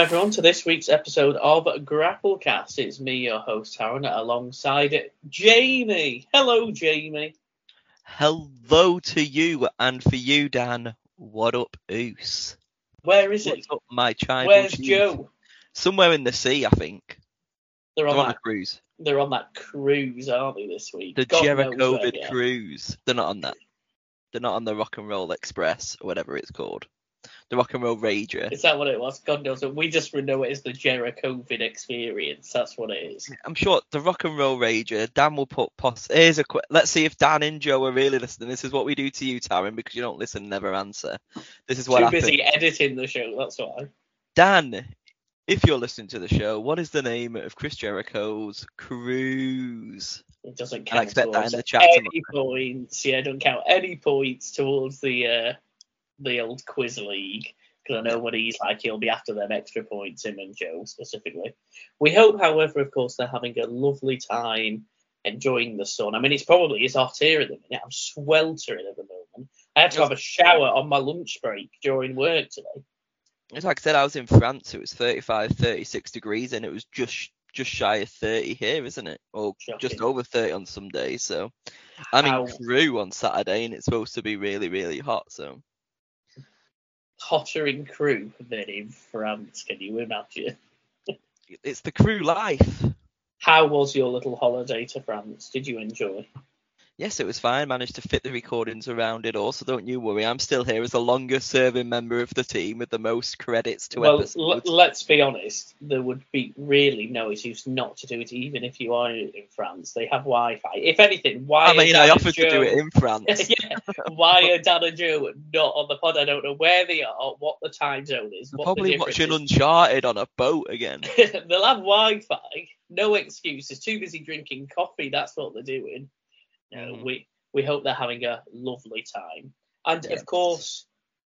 Welcome everyone to this week's episode of Grapplecast. It's me, your host Aaron, alongside Jamie. Hello, Jamie. Hello to you, and for you, Dan. What up, Oos? Where is it? Up, my child? Where's Joe? Somewhere in the sea, I think. They're on, They're on that. a cruise. They're on that cruise, aren't they, this week? The God knows Jericho where Vid they are. cruise. They're not on that. They're not on the Rock and Roll Express or whatever it's called. The Rock and Roll Rager. Is that what it was? God knows. We just know it as the Jericho Vid experience. That's what it is. I'm sure the Rock and Roll Rager. Dan will put pos. Here's a quick. Let's see if Dan and Joe are really listening. This is what we do to you, Taryn, because you don't listen, never answer. This is what Too happens. busy editing the show. That's why. Dan, if you're listening to the show, what is the name of Chris Jericho's cruise? It doesn't I count expect that in the chat tomorrow. any points. Yeah, don't count any points towards the uh, the old quiz league because I know what he's like. He'll be after them extra points, him and Joe specifically. We hope, however, of course, they're having a lovely time enjoying the sun. I mean, it's probably it's hot here at the minute. I'm sweltering at the moment. I had to have a shower on my lunch break during work today. It's like I said, I was in France. It was 35, 36 degrees, and it was just just shy of 30 here, isn't it? Or just over 30 on some days. So I'm How- in Crewe on Saturday, and it's supposed to be really, really hot. So Hotter in Crewe than in France. Can you imagine? it's the crew life. How was your little holiday to France? Did you enjoy? Yes, it was fine. Managed to fit the recordings around it all, so don't you worry. I'm still here as the longest serving member of the team with the most credits to well, episodes. l- let's be honest. There would be really no excuse not to do it, even if you are in France. They have Wi-Fi. If anything, why? I are mean, Dan I and offered to do Joe- it in France. yeah, why are Dan and Joe not on the pod? I don't know where they are, what the time zone is. Probably watching is. Uncharted on a boat again. They'll have Wi-Fi. No excuses. Too busy drinking coffee. That's what they're doing. No, Mhm. we we hope they're having a lovely time. And Yes. of course,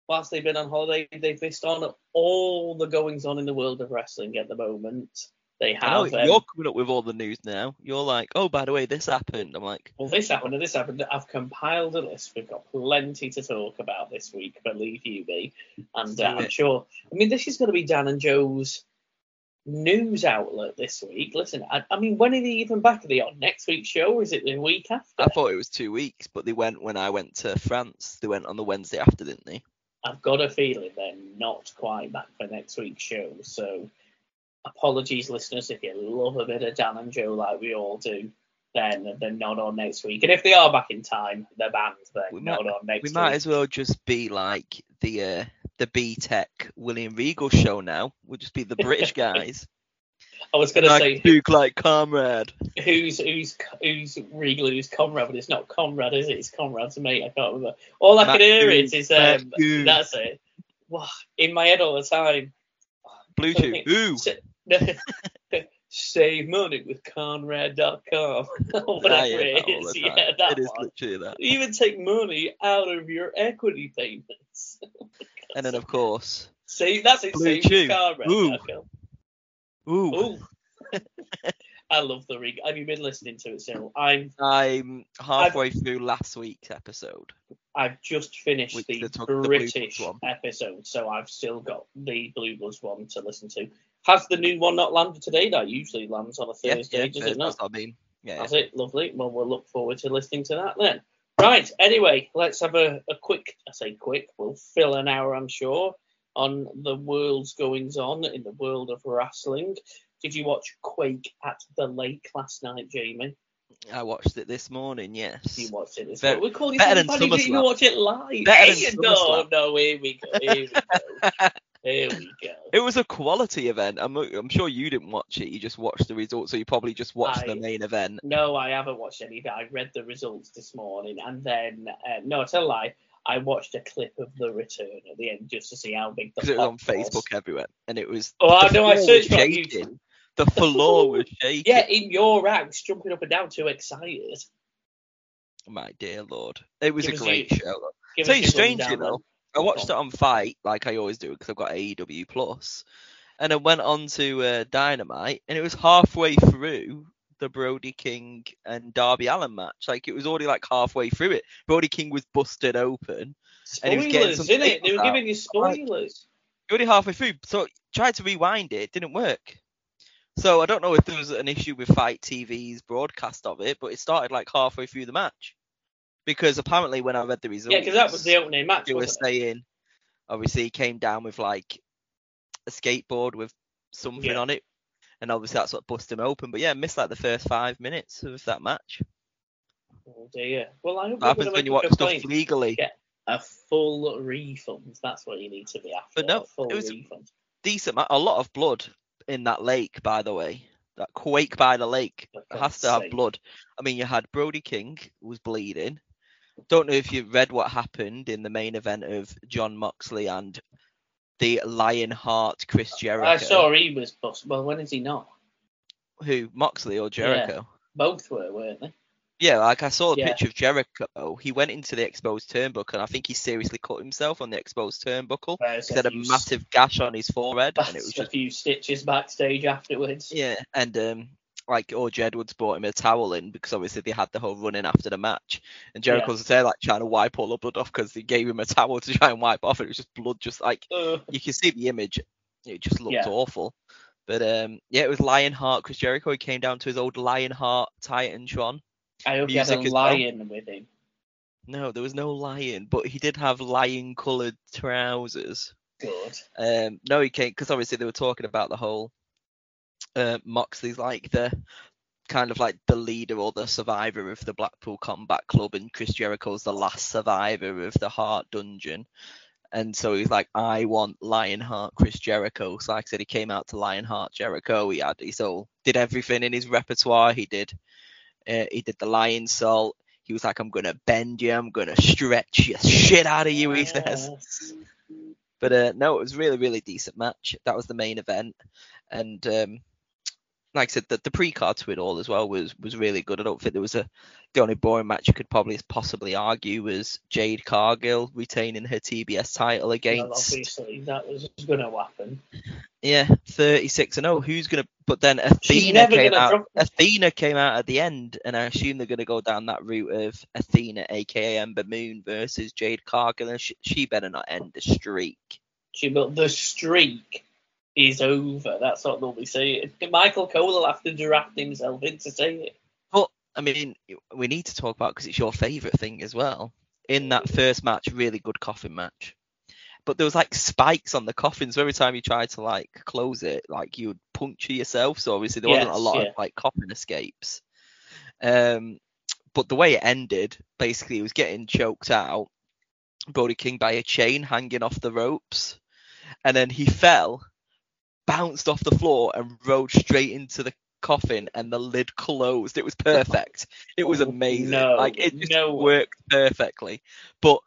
whilst they've been on holiday, they've missed on all the goings on in the world of wrestling at the moment. They I know have. um, you're coming up with all the news now. You're like, oh, by the way, this happened. I'm like, well, this happened and this happened. I've compiled a list. We've got plenty to talk about this week, believe you me. And uh, I'm sure. I mean, this is going to be Dan and Joe's news outlet this week. Listen, I, I mean, when are they even back? Are they on next week's show, or is it the week after? I thought it was two weeks, but they went when I went to France. They went on the Wednesday after, didn't they? I've got a feeling they're not quite back for next week's show. So, apologies, listeners, if you love a bit of Dan and Joe like we all do. Then they're not on next week, and if they are back in time, they're banned. They're We not on next We week. might as well just be like the uh, the B Tech William Regal show now. We'll just be the British guys. I was going to like, say Duke like comrade. who's who's who's Regal, who's Conrad, but it's not Conrad, is it? It's Conrad's mate. I can't remember. All I Matt can hear Goose, is, is Matt um, Goose. that's it. Wow, in my head all the time. Bluetooth. Ooh. Save money with Conrad.com. Whatever it all Yeah, that It is literally that. Even take money out of your equity payments. And then of course, See, that's it. Blue Chew. with Conrad.com. ooh, Ooh. I love the rig. Have you been listening to it still? I'm I'm halfway through last week's episode. I've just finished the the British one. episode, so I've still got the Blue Bloods one to listen to. Has the new one not landed today? That usually lands on a Thursday, yeah, does it not? what I mean. Yeah, That's it. Lovely. Well, we'll look forward to listening to that then. Right. Anyway, let's have a, a quick, I say quick, we'll fill an hour, I'm sure, on the world's goings on in the world of wrestling. Did you watch Quake at the lake last night, Jamie? I watched it this morning. Yes. You watched it this morning. We call you better than did you even SummerSlam. watch it live? Better Hey, than no, no, here we go. Here we go. here we go. It was a quality event. I'm, I'm sure you didn't watch it. You just watched the results, so you probably just watched I- the main event. No, I haven't watched any of it. I read the results this morning, and then uh, no, I tell a lie. I watched a clip of the return at the end just to see how big the Because it was on pop was. Facebook everywhere, and it was. Oh, know. I searched on. YouTube. The floor was shaking. Yeah, in your house, jumping up and down, too excited. My dear lord, it was Give a great your- show. Tell you strangely though. I watched it on FITE like I always do because I've got AEW Plus, and I went on to uh, Dynamite, and it was halfway through the Brody King and Darby Allin match. Like it was already like halfway through it. Brody King was busted open, and he was getting some it? They were giving you spoilers. You're already halfway through. So tried to rewind it, didn't work. So I don't know if there was an issue with FITE TV's broadcast of it, but it started like halfway through the match. Because apparently when I read the results, Yeah, because that was the opening match. they were it? saying obviously he came down with like a skateboard with something Yeah. on it. And obviously that's what busted him open. But yeah, missed like the first five minutes of that match. Oh dear. Well, I hope happens when you watch stuff legally? Yeah. A full refund. That's what you need to be after. But no, it was- refund. Decent a lot of blood in that lake, by the way. That quake by the lake has to have blood. I mean, you had Brody King who was bleeding. Don't know if you read what happened in the main event of Jon Moxley and the Lionheart Chris Jericho. I saw he was bust. Well, when is he not? Who Moxley or Jericho? Both were, weren't they? Yeah, like I saw a Yeah. picture of Jericho. He went into the exposed turnbuckle, and I think he seriously cut himself on the exposed turnbuckle. There's He had a massive gash on his forehead, and it was just a few stitches backstage afterwards. yeah. And um, like George Edwards brought him a towel in because obviously they had the whole run in after the match, and Yeah. Jericho's there like trying to wipe all the blood off because they gave him a towel to try and wipe off, and it was just blood, just like Ugh. you can see the image. It just looked Yeah. awful. But um, yeah, it was Lionheart Chris Jericho. He came down to his old Lionheart Titantron. I hope he had a as well. lion with him. No, there was no lion, but he did have lion-coloured trousers. Good. Um, no, he came because obviously they were talking about the whole uh, Moxley's like the kind of like the leader or the survivor of the Blackpool Combat Club, and Chris Jericho's the last survivor of the Heart Dungeon. And so he's like, I want Lionheart Chris Jericho. So like I said, he came out to Lionheart Jericho. He had he so did everything in his repertoire. He did uh, he did the Lionsault. He was like, I'm gonna bend you, I'm gonna stretch your shit out of you, he says. But uh, no, it was really, really decent match. That was the main event, and um, like I said, the, the pre-card to it all as well was was really good. I don't think there was a the only boring match you could probably possibly argue was Jade Cargill retaining her TBS title Well, against obviously, that was going to happen. yeah 36 and oh who's gonna but then Athena came out drop. Athena came out at the end and I assume they're gonna go down that route of Athena aka Ember Moon versus Jade Cargill and she, she better not end the streak. She, but the streak is over. That's what they'll be saying. Michael Cole will have to draft himself in to say it. But I mean, we need to talk about because it's your favourite thing as well. In that first match, really good coffin match. But there was like spikes on the coffins. so every time you tried to like close it, like you would puncture yourself. So obviously there wasn't a lot yeah. of like coffin escapes. Um, but the way it ended, basically, he was getting choked out. Brody King by a chain hanging off the ropes, and then he fell, bounced off the floor, and rode straight into the coffin, and the lid closed. It was perfect. It was Oh, amazing. no, like it just no. worked perfectly. But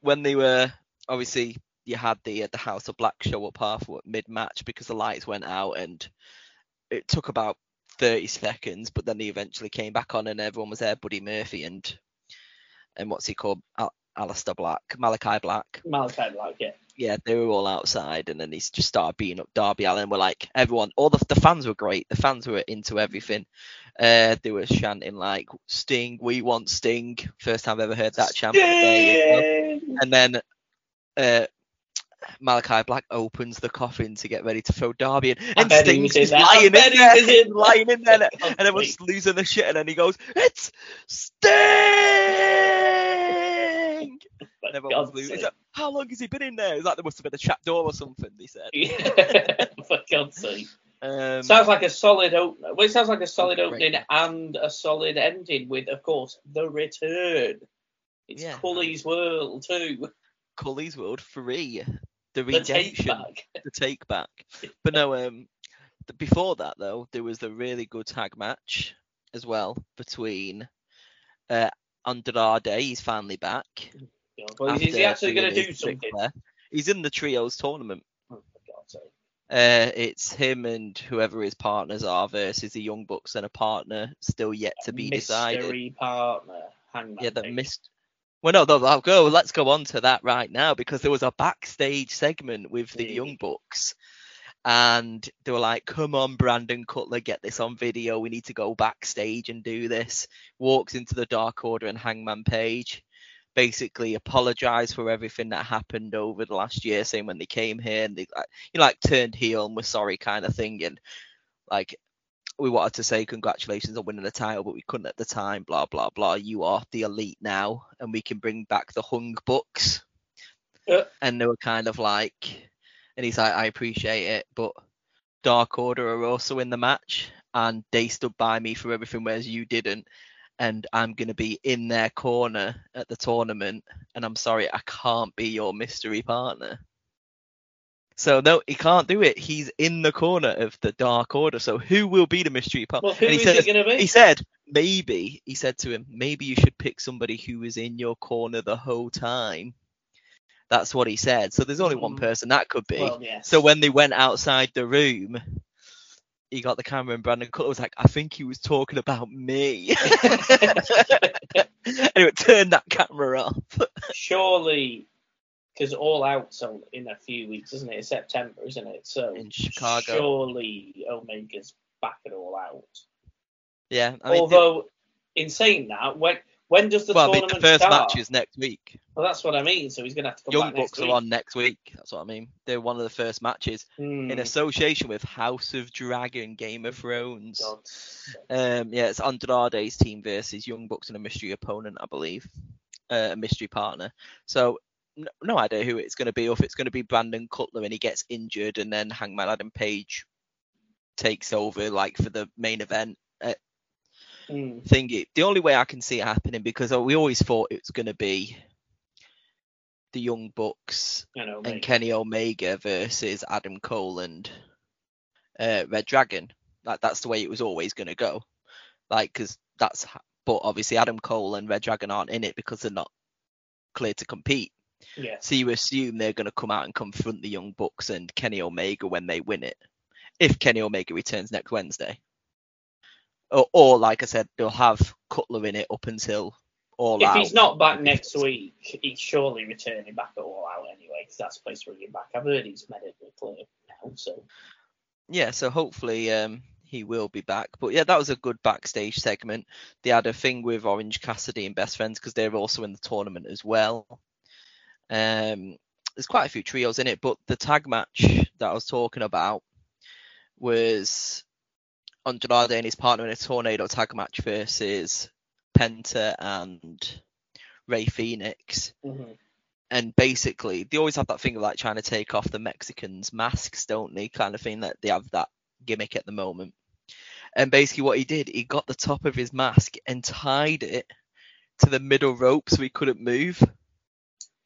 when they were obviously you had the uh, the House of Black show up half mid match because the lights went out and it took about 30 seconds, but then they eventually came back on and everyone was there. Buddy Murphy and and what's he called? Al- Aleister Black, Malachi Black. Malachi Black, yeah. Yeah, they were all outside, and then he just started beating up Darby Allin. We're like, everyone, all the the fans were great. The fans were into everything. Uh, they were chanting like Sting, we want Sting. First time I've ever heard that chant. There you go. Sting! And then uh, Malachi Black opens the coffin to get ready to throw Darby in, and Sting's just lying in there, was in there. lying in there, and everyone's losing their shit, and then he goes, "It's Sting!" For And everyone was God's sake. Like, How long has he been in there? It's like there must have been a trap door or something. They said. Yeah, For God's sake. Um, Sounds like a solid opener. Well, it sounds like a solid opening and a solid ending with, of course, the return. It's Yeah. Cully's World too. Cully's World Free, the The take redemption, back. the take back. But no, um, before that though, there was a really good tag match as well between uh Andrade. He's finally back. Well, is he actually going to do something? Flair. He's in the trios tournament. Oh, Uh, it's him and whoever his partners are versus the Young Bucks and a partner still yet to be decided. Mystery partner. Hangman. Yeah, that thing. missed. Well, no, no, I'll go. Let's go on to that right now because there was a backstage segment with the Really? Young Bucks, and they were like, "Come on, Brandon Cutler, get this on video. We need to go backstage and do this." Walks into the Dark Order and Hangman Page. basically apologized for everything that happened over the last year, saying when they came here and they like you know, like turned heel and were sorry kind of thing, and like we wanted to say congratulations on winning the title, but we couldn't at the time. Blah blah blah. You are the elite now, and we can bring back the Hung Bucks. Uh. And they were kind of like, and he's like, I appreciate it, but Dark Order are also in the match, and they stood by me for everything, whereas you didn't. And I'm gonna be in their corner at the tournament, and I'm sorry, I can't be your mystery partner. So no, he can't do it. He's in the corner of the Dark Order. So who will be the mystery partner? Well, who and he is says, it going to be? he said maybe he said to him maybe you should pick somebody who was in your corner the whole time that's what he said so there's only one Mm. person that could be well, yes. so when they went outside the room he got the camera and brandon cutler was like i think he was talking about me anyway turn that camera off surely, because All Out's on in a few weeks, isn't it? It's September, isn't it? So In Chicago. surely Omega's back at All Out. yeah i mean Although, in saying that, when when does the well, I mean, the first start? match is next week. Well, that's what I mean. So he's going to have to come Young back next Bucks week. are on next week. That's what I mean. They're one of the first matches Hmm, in association with House of Dragon, Game of Thrones. Um, yeah, it's Andrade's team versus Young Bucks and a mystery opponent, I believe, uh, a mystery partner. So n- no idea who it's going to be, or if it's going to be Brandon Cutler and he gets injured, and then Hangman Adam Page takes over like for the main event uh, Hmm. thingy. The only way I can see it happening because we always thought it was going to be the Young Bucks know, and. Kenny Omega versus Adam Cole and uh, Red Dragon. Like that's the way it was always going to go. Like because that's but obviously Adam Cole and Red Dragon aren't in it because they're not clear to compete. Yeah. So you assume they're going to come out and confront the Young Bucks and Kenny Omega when they win it. If Kenny Omega returns next Wednesday. Or, or like I said, they'll have Cutler in it up until all out. If out. he's not back next week, he's surely returning back at All Out anyway, because that's the place bring him back. I've heard he's medically clear now, so yeah, so hopefully um he will be back. But yeah, that was a good backstage segment. They had a thing with Orange Cassidy and Best Friends because they're also in the tournament as well. Um, there's quite a few trios in it, but the tag match that I was talking about was Andrade and his partner in a tornado tag match versus Penta and Rey Fenix mhm. and basically they always have that thing of like trying to take off the Mexicans' masks, don't they? Kind of thing that they have that gimmick at the moment. And basically, what he did, he got the top of his mask and tied it to the middle rope so he couldn't move,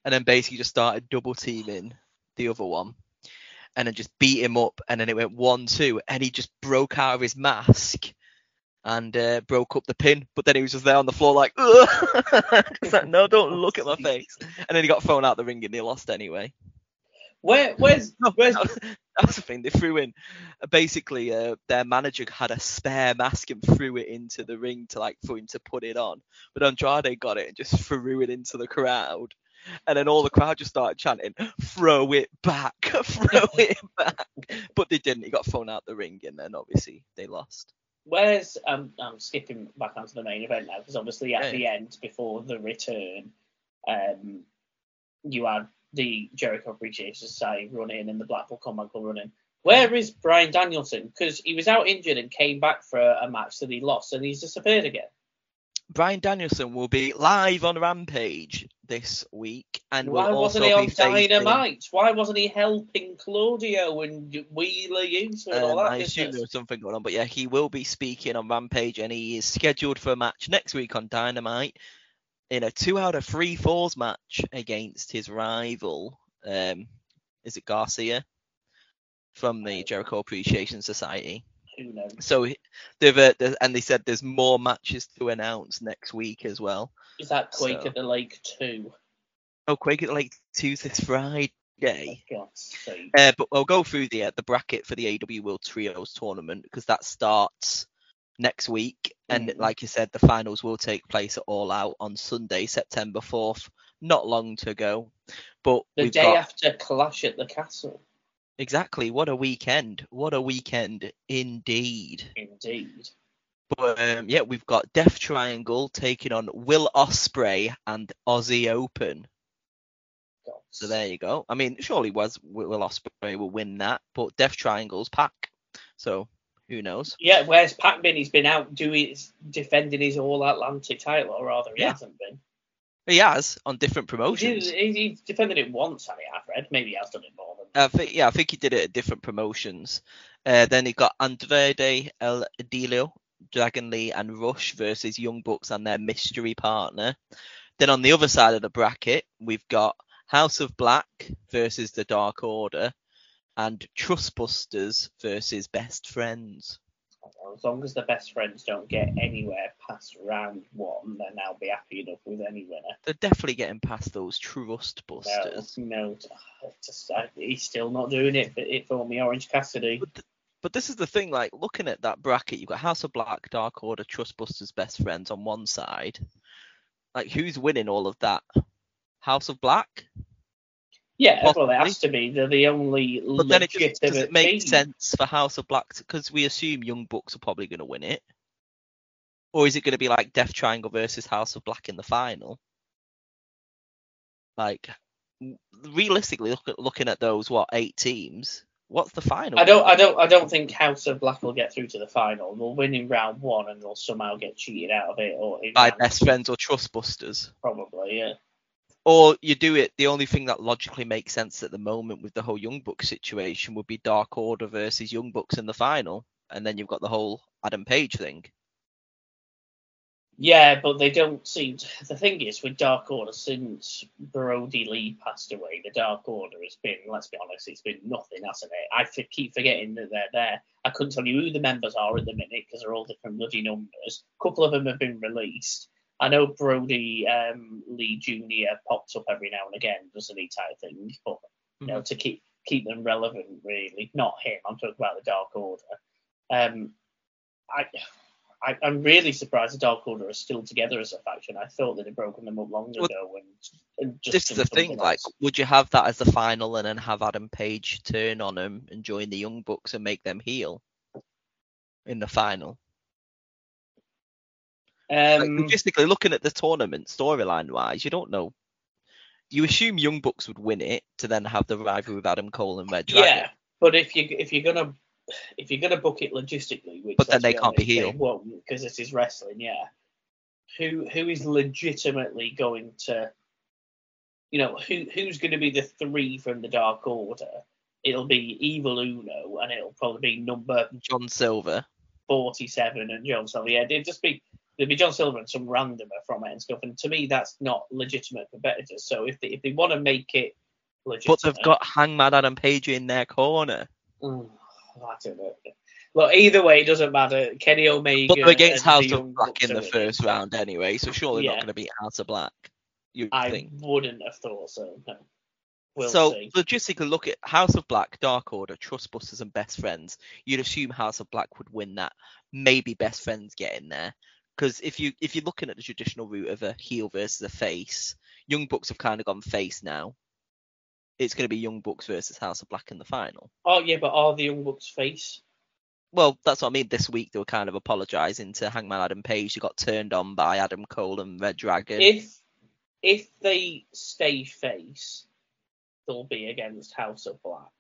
and then basically just started double teaming the other one, and then just beat him up, and then it went one two, and he just broke out of his mask. And uh, broke up the pin, but then he was just there on the floor like, like, no, don't look at my face. And then he got thrown out the ring and he lost anyway. Where where's where's that was, the thing. They threw in basically uh, their manager had a spare mask and threw it into the ring to like for him to put it on. But Andrade got it and just threw it into the crowd. And then all the crowd just started chanting, "Throw it back, throw it back!" But they didn't. He got thrown out the ring, and then obviously they lost. where's um I'm skipping back onto the main event now because obviously at Yeah. the end before the return, um you had the Jericho Appreciation Society running and the Blackpool Combat Club running. Where is Bryan Danielson? Because he was out injured and came back for a match that he lost and he's disappeared again. Bryan Danielson will be live on Rampage this week, and will Why also wasn't he on facing- Dynamite? Why wasn't he helping Claudio and Wheeler Yuta and all Um, that I assume there was something going on, but yeah, he will be speaking on Rampage, and he is scheduled for a match next week on Dynamite in a two out of three falls match against his rival. Um, is it Garcia from the Jericho Appreciation Society? Who knows? So they've uh, and they said there's more matches to announce next week as well. Is that Quake So- at the Lake 2? Oh, Quake at the Lake Tues this Friday. Sake. Uh, but we'll go through the uh, the bracket for the AW World Trios tournament because that starts next week, and Mhm. like you said, the finals will take place at All Out on Sunday, September fourth. Not long to go, but The day got after Clash at the Castle. Exactly what a weekend! What a weekend indeed! Indeed. But um, yeah, we've got Death Triangle taking on Will Ospreay and Aussie Open. So there you go. I mean, surely was Will Ospreay will win that, but Death Triangle's Pac. So who knows? Yeah, where's Pac been? He's been out doing defending his All Atlantic title, or rather, he Yeah. hasn't been. He has on different promotions. he's, he's defended it once, I have read. Maybe he has done it more than I think yeah, I think he did it at different promotions. Uh, then he got Andrade El Idolo, Dragon Lee, and Rush versus Young Bucks and their mystery partner. Then on the other side of the bracket, we've got House of Black versus the Dark Order, and Trustbusters versus Best Friends. As long as the best friends don't get anywhere past round one, then I'll be happy enough with any winner. They're definitely getting past those Trustbusters. No, no, just, I, he's still not doing it for, it for me, Orange Cassidy. But this is the thing, like looking at that bracket, you've got House of Black, Dark Order, Trustbusters, Best Friends on one side. Like who's winning all of that? House of Black? Yeah, well, it Possibly. has to be. They're the only But then it just does it make team. sense for House of Black because we assume Young Bucks are probably going to win it, or is it going to be like Death Triangle versus House of Black in the final? Like realistically, look at, looking at those what eight teams, what's the final? I don't, I don't, I don't think House of Black will get through to the final. They'll win in round one, and they'll somehow get cheated out of it, or by Best Friends or Trustbusters. probably. Yeah. Or you do it. The only thing that logically makes sense at the moment with the whole Young Bucks situation would be Dark Order versus Young Bucks in the final, and then you've got the whole Adam Page thing. Yeah, but they don't seem. To, the thing is, with Dark Order, since Brodie Lee passed away, the Dark Order has been, let's be honest, it's been nothing, hasn't it? I f- keep forgetting that they're there. I couldn't tell you who the members are at the minute because they're all different bloody numbers. A couple of them have been released. I know Brodie um, Lee Jr. pops up every now and again, doesn't he, type thing, but you know, to keep keep them relevant, really. Not him. I'm talking about the Dark Order. Um, I, I I'm really surprised the Dark Order are still together as a faction. I thought they'd have broken them up long Well, ago and, and just this is the thing. something Like, would you have that as the final and then have Adam Page turn on him and join the Young Bucks and make them heel in the final? Like, um, logistically, looking at the tournament storyline wise, you don't know. You assume Young Bucks would win it to then have the rivalry with Adam Cole and Red Dragon. yeah, but if you if you're gonna if you're gonna book it logistically, which But then they can't be honest, they heel. won't because this is wrestling. Yeah, who who is legitimately going to, you know, who who's going to be the three from the Dark Order? It'll be Evil Uno, and it'll probably be number John Silver. 47 and John Silver. Yeah, it'd just be there'd be John Silver and some randomer from it and stuff. And to me, that's not legitimate competitors. So if they if they want to make it legitimate, But they've got Hangman Adam Page in their corner. Mm, I don't know. Look, either way, it doesn't matter. Kenny Omega. But they're against House of Black in the first round anyway, so surely not going to be House of Black. You I think? wouldn't have thought so. No. We'll so see. logistically, look at House of Black, Dark Order, Trustbusters, and Best Friends. You'd assume House of Black would win that. Maybe Best Friends get in there because if you if you're looking at the traditional route of a heel versus a face, Young Bucks have kind of gone face now. It's going to be Young Bucks versus House of Black in the final. Oh yeah, but are the Young Bucks face? Well, that's what I mean. This week they were kind of apologising to Hangman Adam Page, who got turned on by Adam Cole and Red Dragon. If if they stay face, they'll be against House of Black.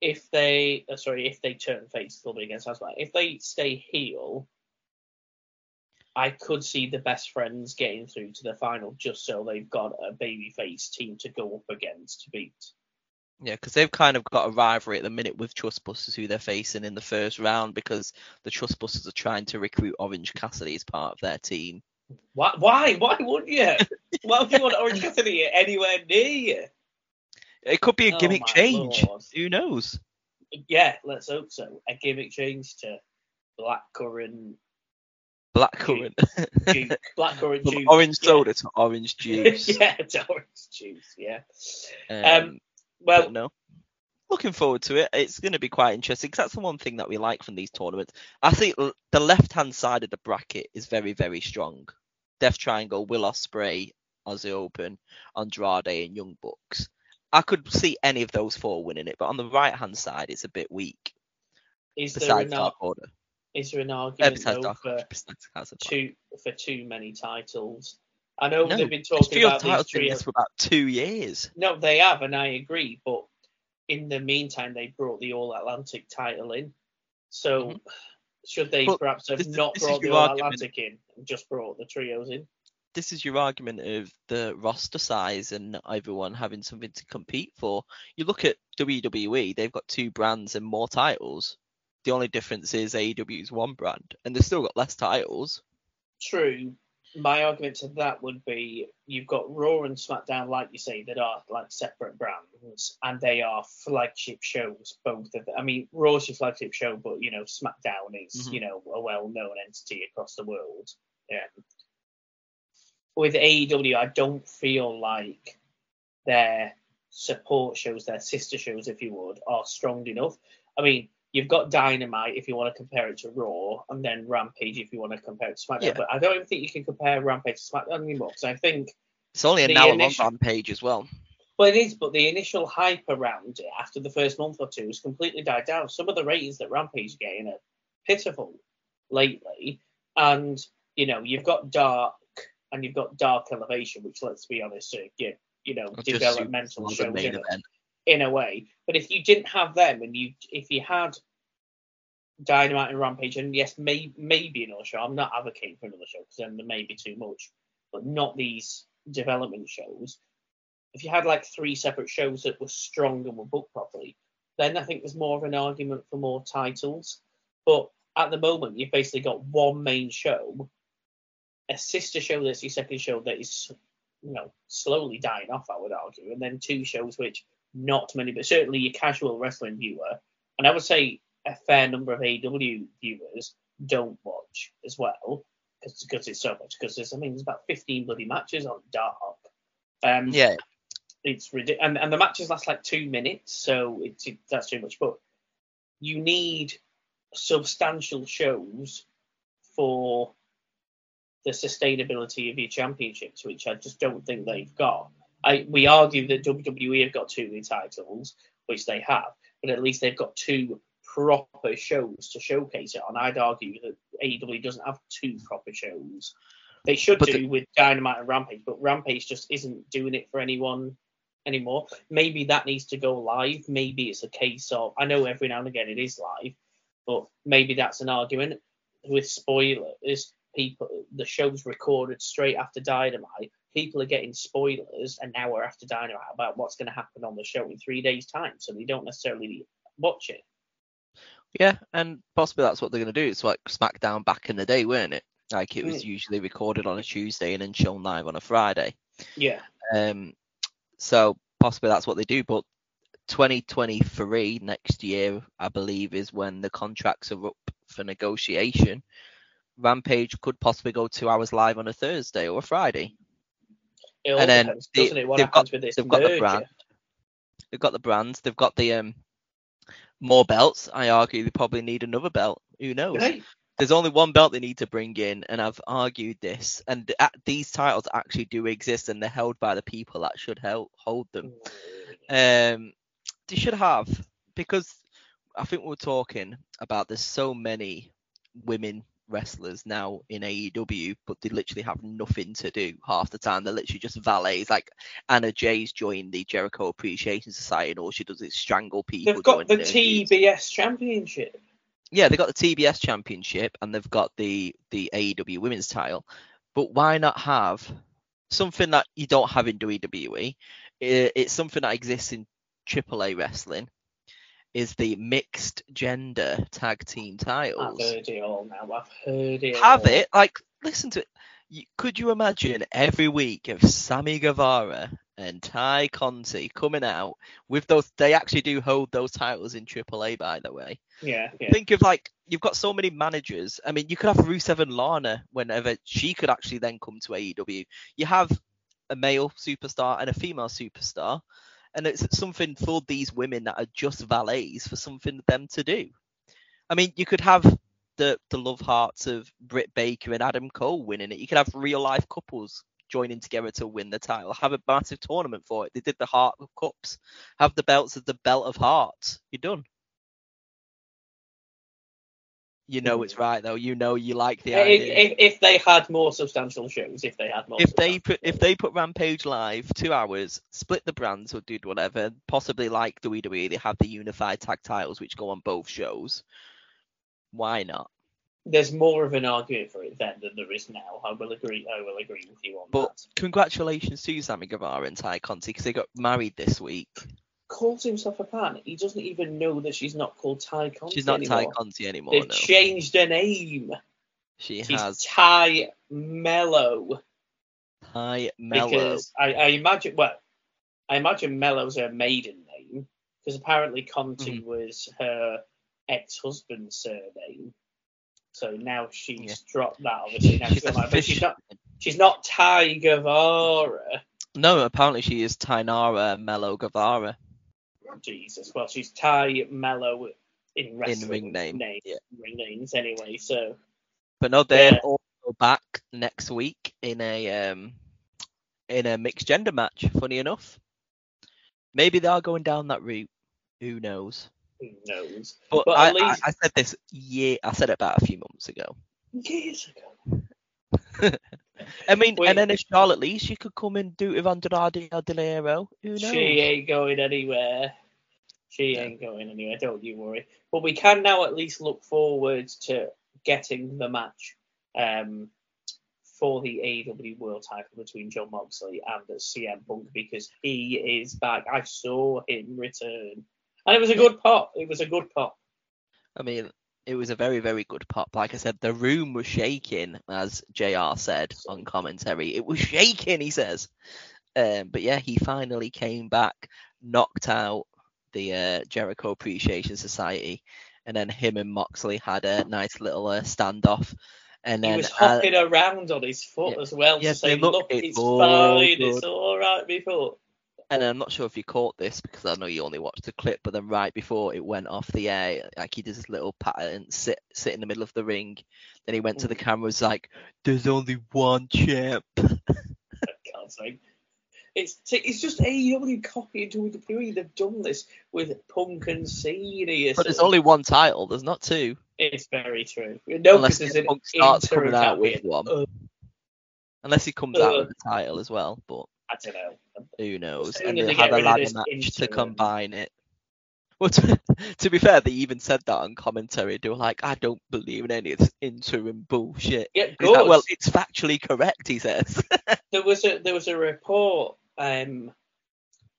If they, uh, sorry, if they turn face, they'll be against House of Black. If they stay heel, I could see the best friends getting through to the final just so they've got a babyface team to go up against to beat. Yeah, because they've kind of got a rivalry at the minute with Trustbusters, who they're facing in the first round, because the Trustbusters are trying to recruit Orange Cassidy as part of their team. Why? Why? Why would you? Why would you want Orange Cassidy anywhere near you? It could be a Oh gimmick my change. lord. Who knows? Yeah, let's hope so. A gimmick change to blackcurrant Blackcurrant. juice. Blackcurrant juice. orange yeah. soda to orange juice. yeah, to orange juice. Yeah. Um, Well, no. Looking forward to it. It's going to be quite interesting because that's the one thing that we like from these tournaments. I think the left hand side of the bracket is very, very strong. Death Triangle, Will Ospreay, Aussie Open, Andrade, and Young Bucks. I could see any of those four winning it, but on the right hand side, it's a bit weak. is there Besides enough? Is there an argument though, for Horse, besides House of Black. too for too many titles? I know No, they've been talking about these titles been trio. this for about two years. No, they have, and I agree. But in the meantime, they brought the All Atlantic title in. So should they But perhaps have Mm-hmm. this not this brought the All argument. Atlantic in and just brought the trios in? This is your argument of the roster size and everyone having something to compete for. You look at WWE; they've got two brands and more titles. The only difference is AEW's one brand, and they've still got less titles. True. My argument to that would be you've got Raw and SmackDown, like you say, that are like separate brands, and they are flagship shows. Both of them. I mean, Raw's your flagship show, but you know, SmackDown is Mhm. you know a well-known entity across the world. Yeah. With AEW, I don't feel like their support shows, their sister shows, if you would, are strong enough. I mean, you've got Dynamite if you want to compare it to Raw, and then Rampage if you want to compare it to SmackDown. Yeah. But I don't even think you can compare Rampage to SmackDown anymore because I think, It's only an hour long rampage as well. well, it is, but the initial hype around it after the first month or two has completely died down. Some of the ratings that Rampage getting are pitiful lately, and you know you've got Dark and you've got Dark Elevation, which let's be honest, are, you, you know, developmental shows in, a- way. But if you didn't have them, and you if you had Dynamite and Rampage, and yes, may, maybe another show. I'm not advocating for another show because then there may be too much, but not these development shows. If you had like three separate shows that were strong and were booked properly, then I think there's more of an argument for more titles. But at the moment, you've basically got one main show, a sister show that's your second show that is, you know, slowly dying off, I would argue, and then two shows which not many, but certainly your casual wrestling viewer, and I would say a fair number of AEW viewers don't watch as well because it's so much. Because there's, I mean, there's about 15 bloody matches on Dark. Um, Yeah, it's ridiculous, and, and the matches last like two minutes, so it's it, that's too much. But you need substantial shows for the sustainability of your championships, which I just don't think they've got. I we argue that WWE have got two new titles, which they have, but at least they've got two proper shows to showcase it on. I'd argue that AEW doesn't have two proper shows. They should But do the- with Dynamite and Rampage, but Rampage just isn't doing it for anyone anymore. Maybe that needs to go live. Maybe it's a case of I know every now and again it is live, but maybe that's an argument with spoilers. People, the show's recorded straight after Dynamite. People are getting spoilers an hour after Dynamite about what's going to happen on the show in three days' time, so they don't necessarily watch it. yeah, and possibly that's what they're gonna do. It's like SmackDown back in the day, weren't it? Like it was usually recorded on a Tuesday and then shown live on a Friday. Yeah, Um, so possibly that's what they do. But 2023 next year, I believe, is when the contracts are up for negotiation. Rampage could possibly go two hours live on a Thursday or a Friday. It And then they, doesn't it, they've got- with this they've got the brand. They've got the brands. They've got the um more belts. I argue they probably need another belt. Who knows? Right. There's only one belt they need to bring in, and I've argued this. And th- these titles actually do exist, and they're held by the people that should held, hold them. Um, they should have because I think we we're talking about there's so many women wrestlers now in AEW, but they literally have nothing to do half the time. They're literally just valets. Like Anna Jay's joined the Jericho Appreciation Society, and all she does is strangle people. They've got the interviews. TBS Championship. Yeah, they've got the TBS Championship and they've got the the AEW Women's Title. But why not have something that you don't have in WWE? It's something that exists in AAA wrestling. Is the mixed gender tag team titles. I've heard it all now. I've heard it. Have all. it? Like, listen to it. You, could you imagine every week of Sammy Guevara and Ty Conti coming out with those? They actually do hold those titles in AAA, by the way. Yeah, yeah. Think of like you've got so many managers. I mean, you could have Rusev and Lana whenever she could actually then come to AEW. You have a male superstar and a female superstar, and it's something for these women that are just valets for something for them to do. I mean, you could have the the love hearts of Britt Baker and Adam Cole winning it. You could have real life couples joining together to win the title. Have a massive tournament for it. They did the Heart of Cups. Have the belts of the Belt of Hearts. You're done. You know it's right though. You know you like the If, idea. if, if they had more substantial shows, if they had more. if they put if they put Rampage live two hours, split the brands or do whatever, possibly like WWE, they have the unified tag titles which go on both shows. Why not? there's more of an argument for it then than there is now. I will agree. I will agree with you on But that. congratulations to Sammy Guevara and Ty Conti because they got married this week. Calls himself a fan. He doesn't even know that she's not called Ty Conti She's not Ty. Conti anymore. They've No, changed her name. she She's has Ty Melo. Ty Melo. Because I, I imagine, well, I imagine Melo's her maiden name because apparently Conti Mm-hmm. was her ex-husband's surname. So now she's Yeah. dropped that. Obviously, now she's, She's like, but she's not. She's not Ty Guevara. No, apparently she is Tainara Melo Guevara. Jesus. Well, she's Ty Melo in wrestling ring name, names, yeah. ring names anyway. So But no, they're Yeah. also back next week in a um in a mixed gender match. Funny enough, maybe they are going down that route. Who knows? who knows? But, But I, at least- I, I said this year. I said it about a few months ago. Years ago. I mean, Wait. and then if Charlotte leaves, she could come and do it with Andrade or Del Rio. Who knows? She ain't going anywhere. She ain't going anywhere. Don't you worry. But we can now at least look forward to getting the match um, for the AEW World Title between Jon Moxley and the CM Punk because he is back. I saw him return, and it was a good pop. It was a good pop. I mean, it was a very, very good pop. Like I said, the room was shaking, as JR said on commentary. It was shaking, he says. Um, but yeah, he finally came back, knocked out the uh, Jericho Appreciation Society, and then him and Moxley had a nice little uh, standoff. And He then was uh, hopping around on his foot yeah. as well Yeah, to say, look- "Look, it's fine. It's all right, me foot." And I'm not sure if you caught this because I know you only watched the clip, but then right before it went off the air, like he did this little pattern, sit sit in the middle of the ring. Then he went to the camera, was like, "There's only one champ." God's sake. It's it's just AEW copying WWE. They've done this with Punk and Cena. But there's only one title. There's not two, It's very true. No, unless there's Punk starts coming out with one. Uh, Unless he comes out Uh. with the title as well, but I don't know. who knows? And they they had a ladder match to combine it. Well, to, to be fair, they even said that on commentary. They were like, "I don't believe in any of this interim bullshit." Yeah, like, well, it's factually correct, he says. there was a there was a report um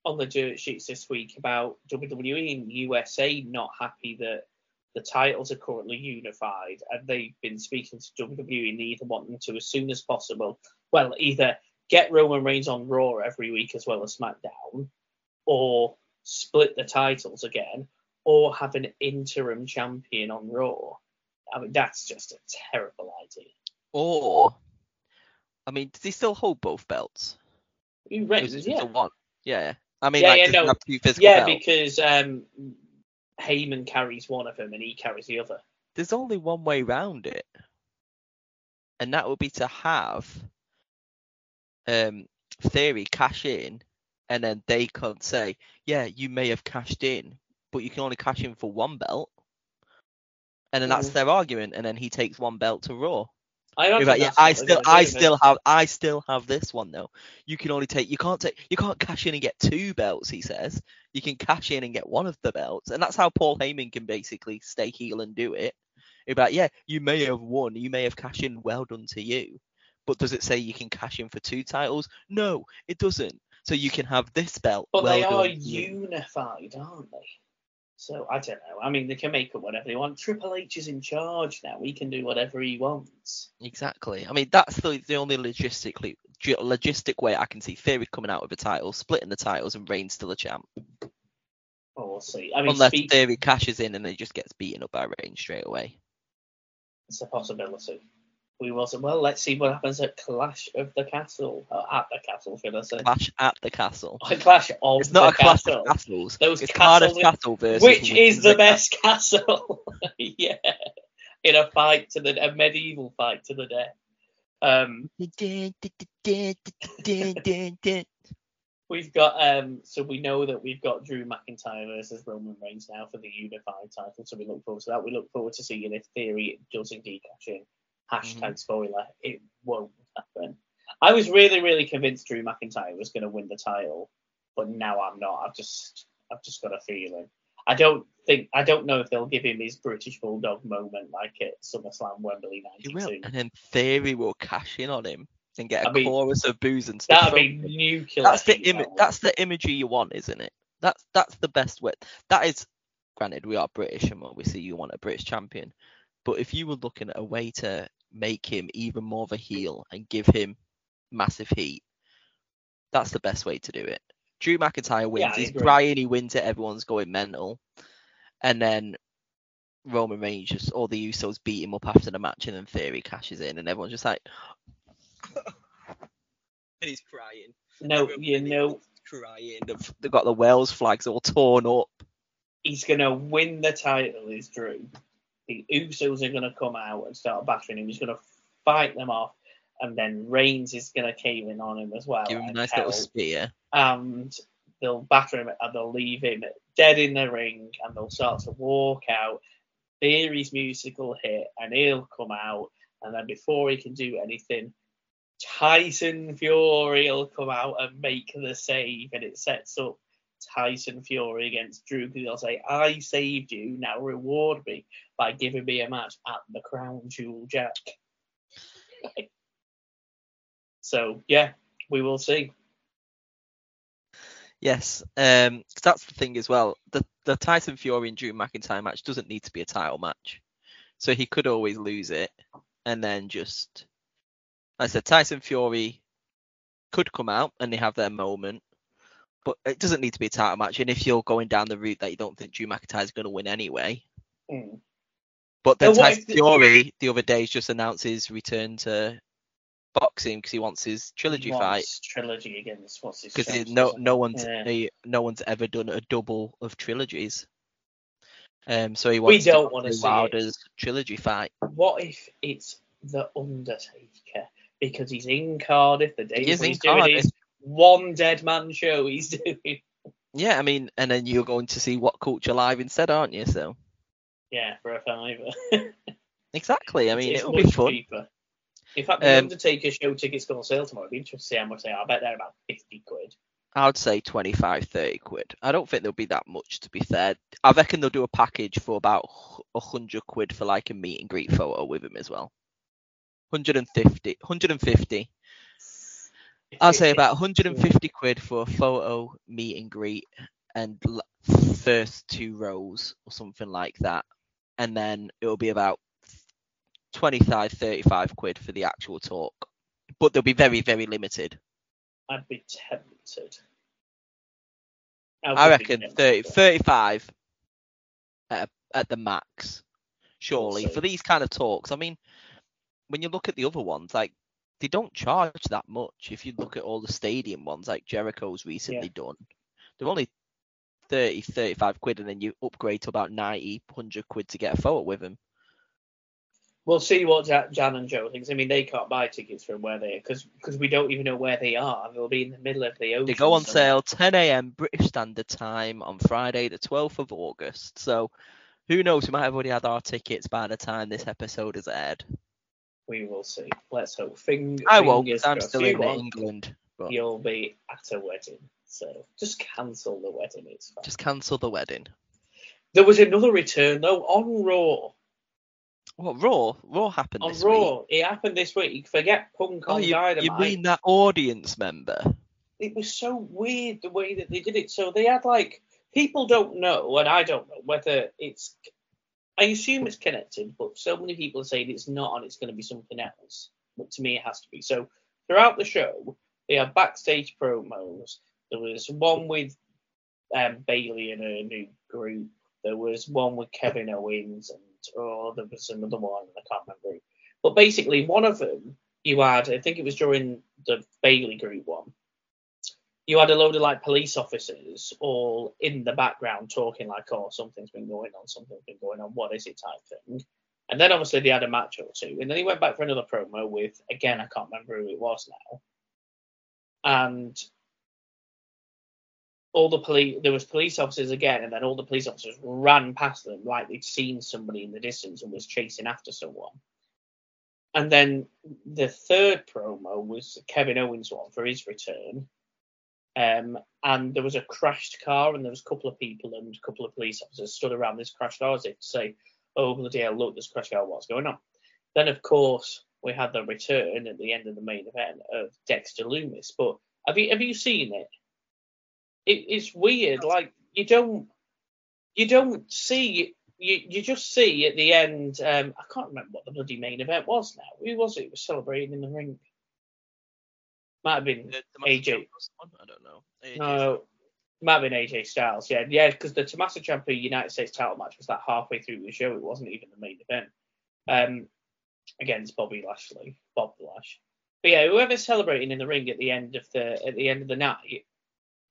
on the dirt sheets this week about WWE and USA not happy that the titles are currently unified and they've been speaking to WWE and either want them to as soon as possible. Well, either get Roman Reigns on Raw every week as well as SmackDown, or split the titles again, or have an interim champion on Raw. I mean, that's just a terrible idea. Or, I mean, does he still hold both belts? You Or is Reigns, it just yeah. one? Yeah. I mean, Yeah, like, yeah, no. have two physical Yeah, belts? because um, Heyman carries one of them and he carries the other. There's only one way round it, and that would be to have um Theory cash in, and then they can't say, "Yeah, you may have cashed in, but you can only cash in for one belt." And then that's Mm. their argument, and then he takes one belt to Raw. I don't like, yeah, I still, I still have, I still have this one though. You can only take, you can't take, you can't cash in and get two belts. He says you can cash in and get one of the belts, and that's how Paul Heyman can basically stay heel and do it. About like, yeah, you may have won, you may have cashed in, well done to you, but does it say you can cash in for two titles? No, it doesn't. So you can have this belt. But well they are unified, aren't they? So I don't know. I mean, they can make up whatever they want. Triple H is in charge now. He can do whatever he wants. Exactly. I mean, that's the the only logistically logistic way I can see Theory coming out with a title, splitting the titles, and Reigns still a champ. Well, we'll see. I mean, Unless speak, Theory cashes in and he just gets beaten up by Reigns straight away. it's a possibility. We see. Well, let's see what happens at Clash of the Castle. At the Castle, should I say? Clash at the castle. A Clash of It's not the a clash Castle. of castles. Those it's Cardiff castles- Castle versus Which is the best castle? yeah, in a fight to the a medieval fight to the death. Um, We've got um, so we know that we've got Drew McIntyre versus Roman Reigns now for the unified title. So we look forward to that. We look forward to seeing if Theory does indeed cash in. Hashtag Mhm. spoiler, it won't happen. I was really, really convinced Drew McIntyre was going to win the title, but now I'm not. I've just, I've just got a feeling. I don't think, I don't know if they'll give him his British Bulldog moment like at SummerSlam Wembley '92. He will, and then Theory will cash in on him and get a I mean, chorus of boos and stuff. That'd be nuclear. that's the heat, Im- that's the imagery you want, isn't it? That's that's the best way. That is, granted, we are British and obviously you want a British champion, but if you were looking at a way to make him even more of a heel and give him massive heat, that's the best way to do it. Drew McIntyre wins. I He's agree. crying. He wins it. Everyone's going mental, and then Roman Reigns just all the Usos beat him up after the match, and then Theory cashes in, and everyone's just like, and he's crying no, everyone you know, crying. They've, they've got the Wales flags all torn up. he's gonna win the title. Is Drew? The Usos are gonna come out and start battering him. He's gonna fight them off, and then Reigns is gonna cave in on him as well. Give him a nice help. little spear. and they'll batter him and they'll leave him dead in the ring and they'll start to walk out. Theory's music will hit and he'll come out and then before he can do anything, Tyson Fury will come out and make the save and it sets up Tyson Fury against Drew because he'll say, I saved you, now reward me by giving me a match at the Crown Jewel Jack. so yeah, we will see. Yes, um, that's the thing as well. The the Tyson Fury and Drew McIntyre match doesn't need to be a title match, so he could always lose it and then just. I said Tyson Fury could come out and they have their moment, but it doesn't need to be a title match. And if you're going down the route that you don't think Drew McIntyre is going to win anyway, Mm. but then Tyson the- Fury the other day just announced his return to boxing because he wants his trilogy He fight. Trilogy against what's his because no no one's Yeah. eh, no one's ever done a double of trilogies. Um, so he We wants don't to see it. Wilder's trilogy fight. What if it's the Undertaker because he's in Cardiff the day He is before in he's doing Cardiff. his one dead man show he's doing. Yeah, I mean, and then you're going to see what culture live instead, aren't you? So Yeah, for a fiver. exactly. I mean, it's it'll be fun. cheaper. In fact, the Um, Undertaker show tickets go on sale tomorrow. It'd be interesting to see how much they are. I bet they're about fifty quid. I'd say 25, 30 quid. I don't think there'll be that much, to be fair. I reckon they'll do a package for about a hundred quid for like a meet and greet photo with him as well. 150, 150. I'll say about 150 quid for a photo meet and greet and first two rows or something like that. And then it'll be about 25, 35 quid for the actual talk. But they'll be very, very limited. I'd be tempted. I be reckon tempted. 30, 35 at, at the max, surely, for these kind of talks. I mean, when you look at the other ones, like, they don't charge that much. If you look at all the stadium ones, like Jericho's recently done, they're only 30, 35 quid, and then you upgrade to about 90, 100 quid to get a photo with him. We'll see what Jan and Joe thinks. I mean, they can't buy tickets from where they are because we don't even know where they are. They'll be in the middle of the ocean. They go on sale 10 a.m. British Standard Time on Friday, the 12th of August. So, who knows? We might have already had our tickets by the time this episode is aired. We will see. Let's hope. Fing- I won't. I'm still in. England. But You'll be at a wedding, so just cancel the wedding. It's fine. just cancel the wedding. There was another return though on Raw. What Raw? Raw happened On this Raw, week. it happened this week. Forget Punk Oh, on you, Dynamite. you mean that audience member? it was so weird the way that they did it. So they had like people don't know, and I don't know whether it's. I assume it's connected, but so many people are saying it's not, and it's going to be something else. But to me, it has to be. So throughout the show, they have backstage promos. There was one with um, Bayley and her new group. There was one with Kevin Owens, and oh, there was another one. I can't remember. But basically, one of them you had, I think it was during the Bayley group one you had a load of like police officers all in the background talking like, oh, something's been going on, something's been going on, what is it type thing. And then obviously they had a match or two, and then he went back for another promo with again I can't remember who it was now. And all the police there was police officers again, and then all the police officers ran past them like they'd seen somebody in the distance and was chasing after someone. And then the third promo was Kevin Owens one for his return. Um, and there was a crashed car, and there was a couple of people and a couple of police officers stood around this crashed car as if to say, "Oh bloody hell, look, this crashed car, what's going on?" Then of course we had the return at the end of the main event of Dexter Lumis. But have you have you seen it? it it's weird. Like you don't you don't see you you just see at the end. Um, I can't remember what the bloody main event was now. Who was it? It was celebrating in the ring. Might have been The- the AJ. One? I don't know. AJ No, might have been AJ Styles. Yeah, yeah, because the Tommaso Ciampa United States title match was that halfway through the show. It wasn't even the main event. Um, against Bobby Lashley, Bob Lash. But yeah, whoever's celebrating in the ring at the end of the at the end of the night,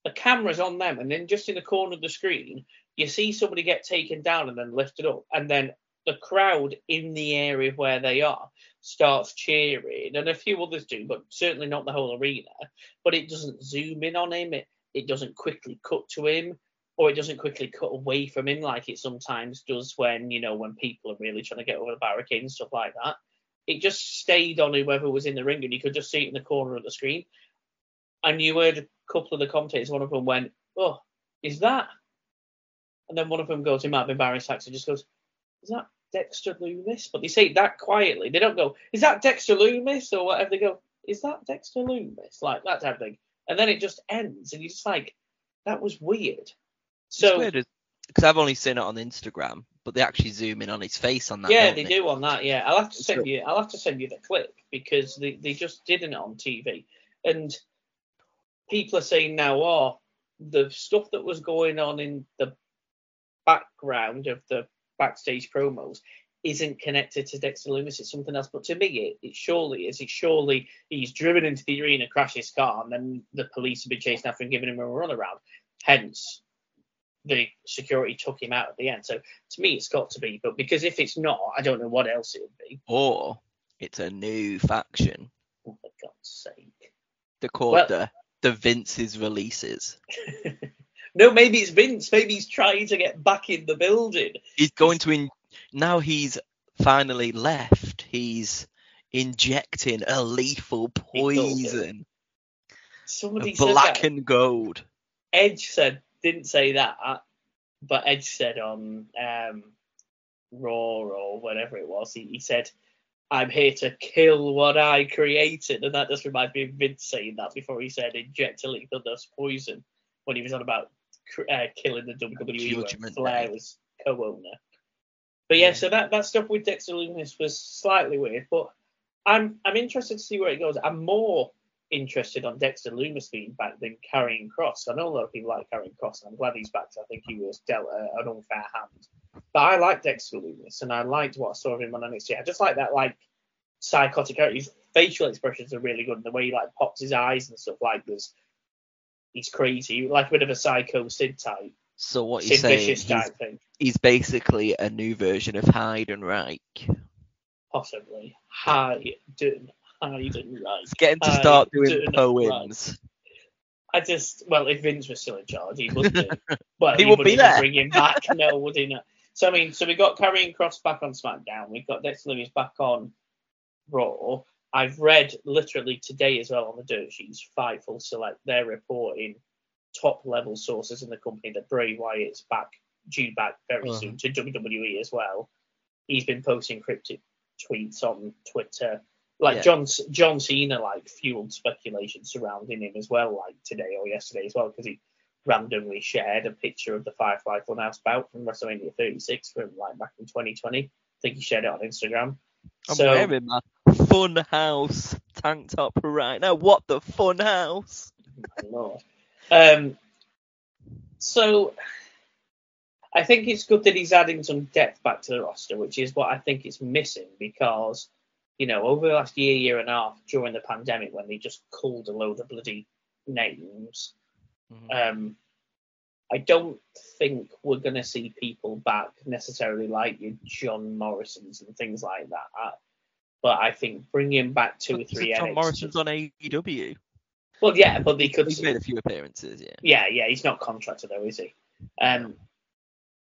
the camera's on them, and then just in the corner of the screen, you see somebody get taken down and then lifted up, and then the crowd in the area where they are starts cheering, and a few others do, but certainly not the whole arena. But it doesn't zoom in on him. It it doesn't quickly cut to him, or it doesn't quickly cut away from him like it sometimes does when you know when people are really trying to get over the barricade and stuff like that. It just stayed on whoever was in the ring, and you could just see it in the corner of the screen. And you heard a couple of the commentators. One of them went, "Oh, is that?" And then one of them goes, "It might have been Byron Saxton." Just goes, "Is that Dexter Lumis?" But they say it that quietly. They don't go, "Is that Dexter Lumis?" or whatever. They go, "Is that Dexter Lumis?" Like that type of thing. And then it just ends, and you're just like, "That was weird." So because I've only seen it on Instagram, but they actually zoom in on his face on that. yeah, don't they do on that. Yeah, I'll have to send you. I'll have to send you the clip because they, they just didn't it on TV, and people are saying now, oh, the stuff that was going on in the background of the backstage promos isn't connected to Dexter Lumis. It's something else. But to me, it, it surely is. It surely he's driven into the arena, crashed his car, and then the police have been chasing after him, giving him a runaround. Hence, the security took him out at the end. So to me, it's got to be. But because if it's not, I don't know what else it would be. Or it's a new faction. Oh, for God's sake. They're called Well- the the Vince's releases. no, maybe it's Vince. Maybe he's trying to get back in the building. He's going to in now. He's finally left. He's injecting a lethal poison, Somebody black and gold. Edge said didn't say that, but Edge said on um, Raw or whatever it was, he, he said, "I'm here to kill what I created," and that just reminds me of Vince saying that before he said inject a lethal dose poison when he was on about uh, killing the WWE when Flair was co-owner. But yeah, Yeah. so that, that stuff with Dexter Lumis was slightly weird, but I'm I'm interested to see where it goes. I'm more interested on Dexter Lumis being back than Karrion Kross. I know a lot of people like Karrion Kross, and I'm glad he's back. I think he was dealt a, an unfair hand. But I like Dexter Lumis, and I liked what I saw of him on NXT. I just like that like psychotic character. His facial expressions are really good, and the way he like pops his eyes and stuff like this. He's crazy, like a bit of a psycho Sid type, So what you're saying? Vicious He's, type thing, he's basically a new version of Heidenreich. possibly. Hayden, Hayden, right? Let's get him to start doing don't- poems. I just, well, if Vince was still in charge, he would do. Well, He he, would be there. bring him back. No, would he not? So I mean, so we got Karrion Kross back on SmackDown. We've got Dexter Lumis back on Raw. I've read literally today as well on the dirt sheets. Fightful Select. They're reporting top level sources in the company that Bray Wyatt's back, due back very Uh-huh. soon to WWE as well. He's been posting cryptic tweets on Twitter. Like Yeah. John John Cena like fueled speculation surrounding him as well, like today or yesterday as well, because he randomly shared a picture of the Firefly Funhouse bout from WrestleMania 36 from like back in 2020. I think he shared it on Instagram. I'm so wearing my Fun House tank top right now. What the Fun House? Um, so I think it's good that he's adding some depth back to the roster, which is what I think is missing because, you know, over the last year, year and a half during the pandemic when they just called a load of bloody names, Mhm. um, I don't think we're going to see people back necessarily like your John Morrisons and things like that. But I think bringing back two or three John NXT Morrison's on AEW. Well, yeah, but they could. He's made a few appearances, yeah. Yeah, yeah, he's not contracted though, is he? Um,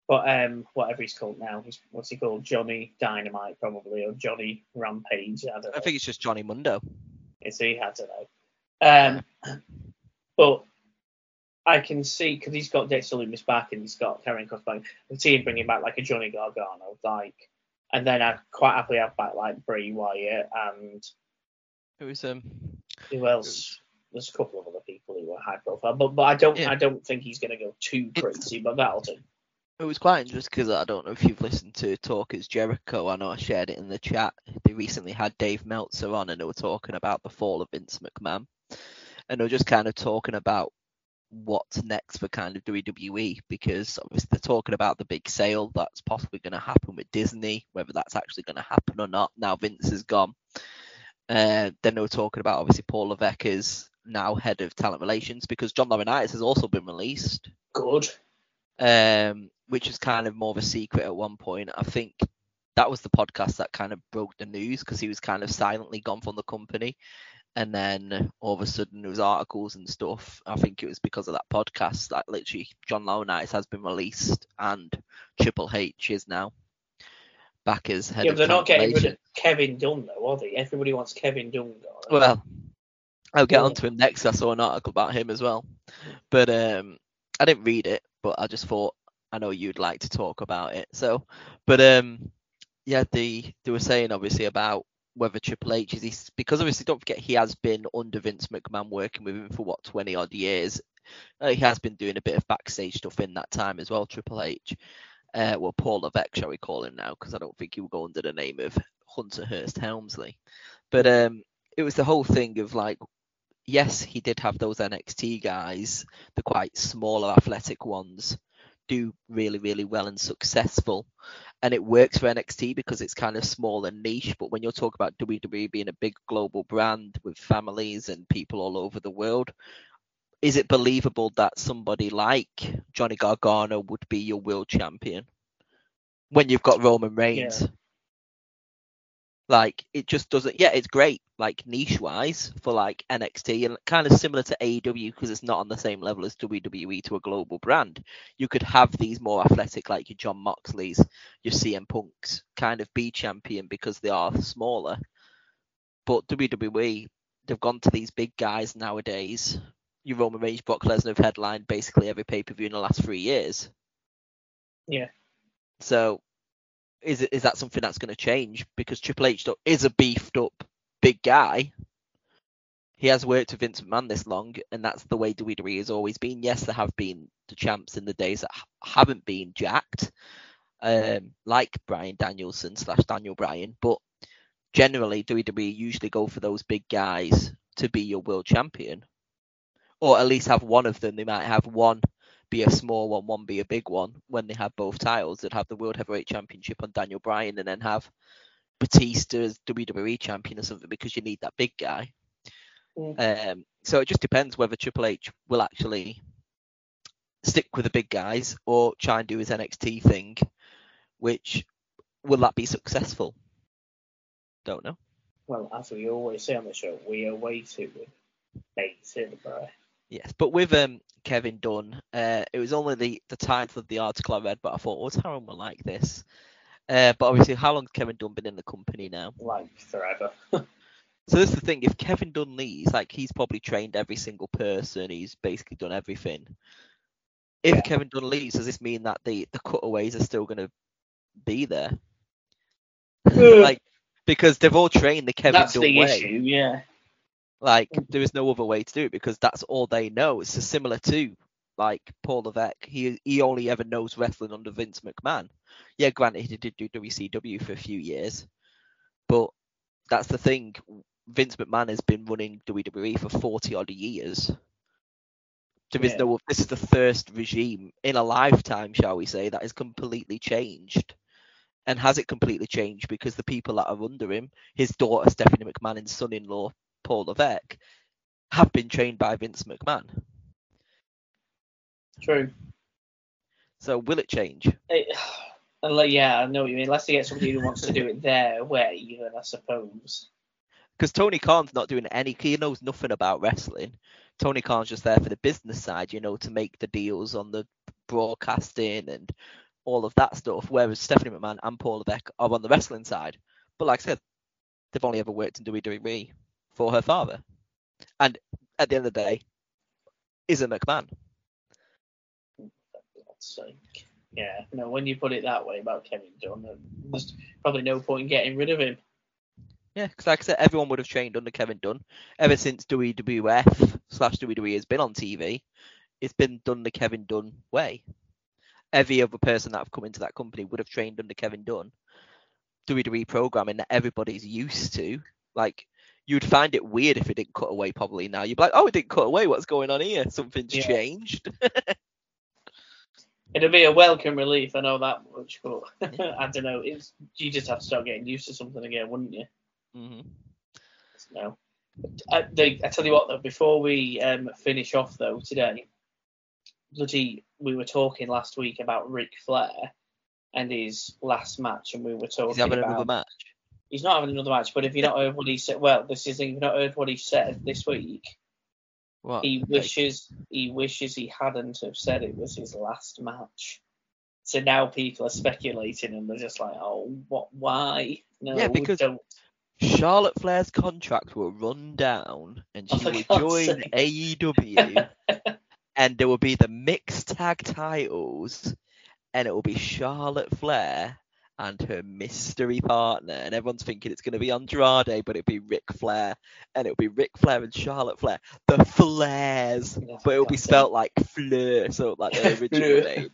but um, whatever he's called now, he's what's he called? Johnny Dynamite probably, or Johnny Rampage. I don't know. I think it's just Johnny Mundo. Is he? I don't know. Um, but I can see because he's got Dexter Lumis back and he's got Karrion Kross back. I can see him bringing back like a Johnny Gargano, like, and then I'd quite happily have back like Bray Wyatt and It was um who else? There's a couple of other people who were high profile, but but I don't Yeah. I don't think he's gonna go too crazy, but that'll do. it was quite interesting because I don't know if you've listened to Talk Talkers Jericho. I know I shared it in the chat. They recently had Dave Meltzer on and they were talking about the fall of Vince McMahon. And they were just kind of talking about what's next for kind of WWE because obviously they're talking about the big sale that's possibly going to happen with Disney, whether that's actually going to happen or not. Now Vince is gone. Uh, then they were talking about obviously Paul Levesque is now head of talent relations because John Laurinaitis has also been released Good. um, which was kind of more of a secret at one point. I think that was the podcast that kind of broke the news because he was kind of silently gone from the company. And then all of a sudden there was articles and stuff. I think it was because of that podcast that literally John Laurinaitis has been released and Triple H is now back as head yeah, but they're not getting rid of Kevin Dunn though, are they? Everybody wants Kevin Dunn gone. Well, I'll get Yeah. onto him next. I saw an article about him as well, but um, I didn't read it, but I just thought I know you'd like to talk about it. So, but um, yeah, the they were saying obviously about whether Triple H is he, because obviously don't forget he has been under Vince McMahon working with him for what 20 odd years. Uh, he has been doing a bit of backstage stuff in that time as well. Triple H. Uh, well, Paul Levesque, shall we call him now? Because I don't think he will go under the name of Hunter Hearst Helmsley. But um, it was the whole thing of like, yes, he did have those NXT guys, the quite smaller athletic ones, do really, really well and successful. And it works for NXT because it's kind of small and niche. But when you're talking about WWE being a big global brand with families and people all over the world, is it believable that somebody like Johnny Gargano would be your world champion when you've got Roman Reigns? Like it just doesn't. Yeah, it's great, like niche wise for like NXT and kind of similar to AEW because it's not on the same level as WWE to a global brand. You could have these more athletic, like your John Moxley's, your CM Punks, kind of be champion because they are smaller. But WWE, they've gone to these big guys nowadays. Your Roman Reigns, Brock Lesnar have headlined basically every pay per view in the last three years. Yeah. So, is is that something that's going to change? Because Triple H is a beefed up big guy. He has worked with Vince McMahon this long, and that's the way WWE has always been. Yes, there have been the champs in the days that haven't been jacked, um, like Bryan Danielson slash Daniel Bryan, but generally WWE usually go for those big guys to be your world champion, or at least have one of them. They might have one be a small one, one be a big one. When they have both titles, they'd have the World Heavyweight Championship on Daniel Bryan, and then have Batista as WWE champion or something because you need that big guy. Um, so it just depends whether Triple H will actually stick with the big guys or try and do his NXT thing, which will that be successful? Don't know. Well, as we always say on the show, we are way too basic, bro. Yes, but with um Kevin Dunn, uh, it was only the the title of the article I read, but I thought, oh, Taryn will like this. Uh, but obviously, how long has Kevin Dunn been in the company now? Like forever. So this is the thing: if Kevin Dunn leaves, like he's probably trained every single person, he's basically done everything. If Yeah. Kevin Dunn leaves, does this mean that the the cutaways are still going to be there? like because they've all trained the Kevin That's Dunn the way. issue, yeah. Like there is no other way to do it because that's all they know. It's similar to like Paul Levesque. He he only ever knows wrestling under Vince McMahon. Yeah, granted he did do WCW for a few years, but that's the thing. Vince McMahon has been running WWE for forty odd years. There is Yeah. no. This is the first regime in a lifetime, shall we say, that has completely changed. And has it completely changed because the people that are under him, his daughter Stephanie McMahon and son-in-law Paul Levesque, have been trained by Vince McMahon. True. So will it change? It, like, yeah, I know what you mean. Unless they get somebody who wants to do it their way, then I suppose. Because Tony Khan's not doing any. He knows nothing about wrestling. Tony Khan's just there for the business side, you know, to make the deals on the broadcasting and all of that stuff. Whereas Stephanie McMahon and Paul Levesque are on the wrestling side. But like I said, they've only ever worked in WWE for her father. And at the end of the day, is a McMahon. For God's sake. Yeah, no, when you put it that way about Kevin Dunn, there's probably no point in getting rid of him. Yeah, because like I said, everyone would have trained under Kevin Dunn ever since WWF slash WWE has been on TV. It's been done the Kevin Dunn way. Every other person that have come into that company would have trained under Kevin Dunn. WWE programming that everybody's used to. Like you'd find it weird if it didn't cut away. Probably now you'd be like, oh, it didn't cut away. What's going on here? Something's Yeah. changed. It'd be a welcome relief, I know that much, but I don't know. It's you just have to start getting used to something again, wouldn't you? Mm-hmm. No. I, they, I tell you what though, before we um, finish off though today, bloody, we were talking last week about Ric Flair and his last match, and we were talking He's having about another match. He's not having another match. But if you not heard what he said, well, this is if you've not heard what he said this week. What? He wishes he wishes he hadn't have said it was his last match. So now people are speculating and they're just like, oh, what? Why? No, Yeah, because- don't. Charlotte Flair's contract will run down and Oh, she for will God's join sake. AEW and there will be the mixed tag titles and it will be Charlotte Flair and her mystery partner and everyone's thinking it's going to be Andrade but it'll be Ric Flair and it'll be Ric Flair and Charlotte Flair. The Flairs. Yeah, but it'll be spelt like Fleur so like their original name.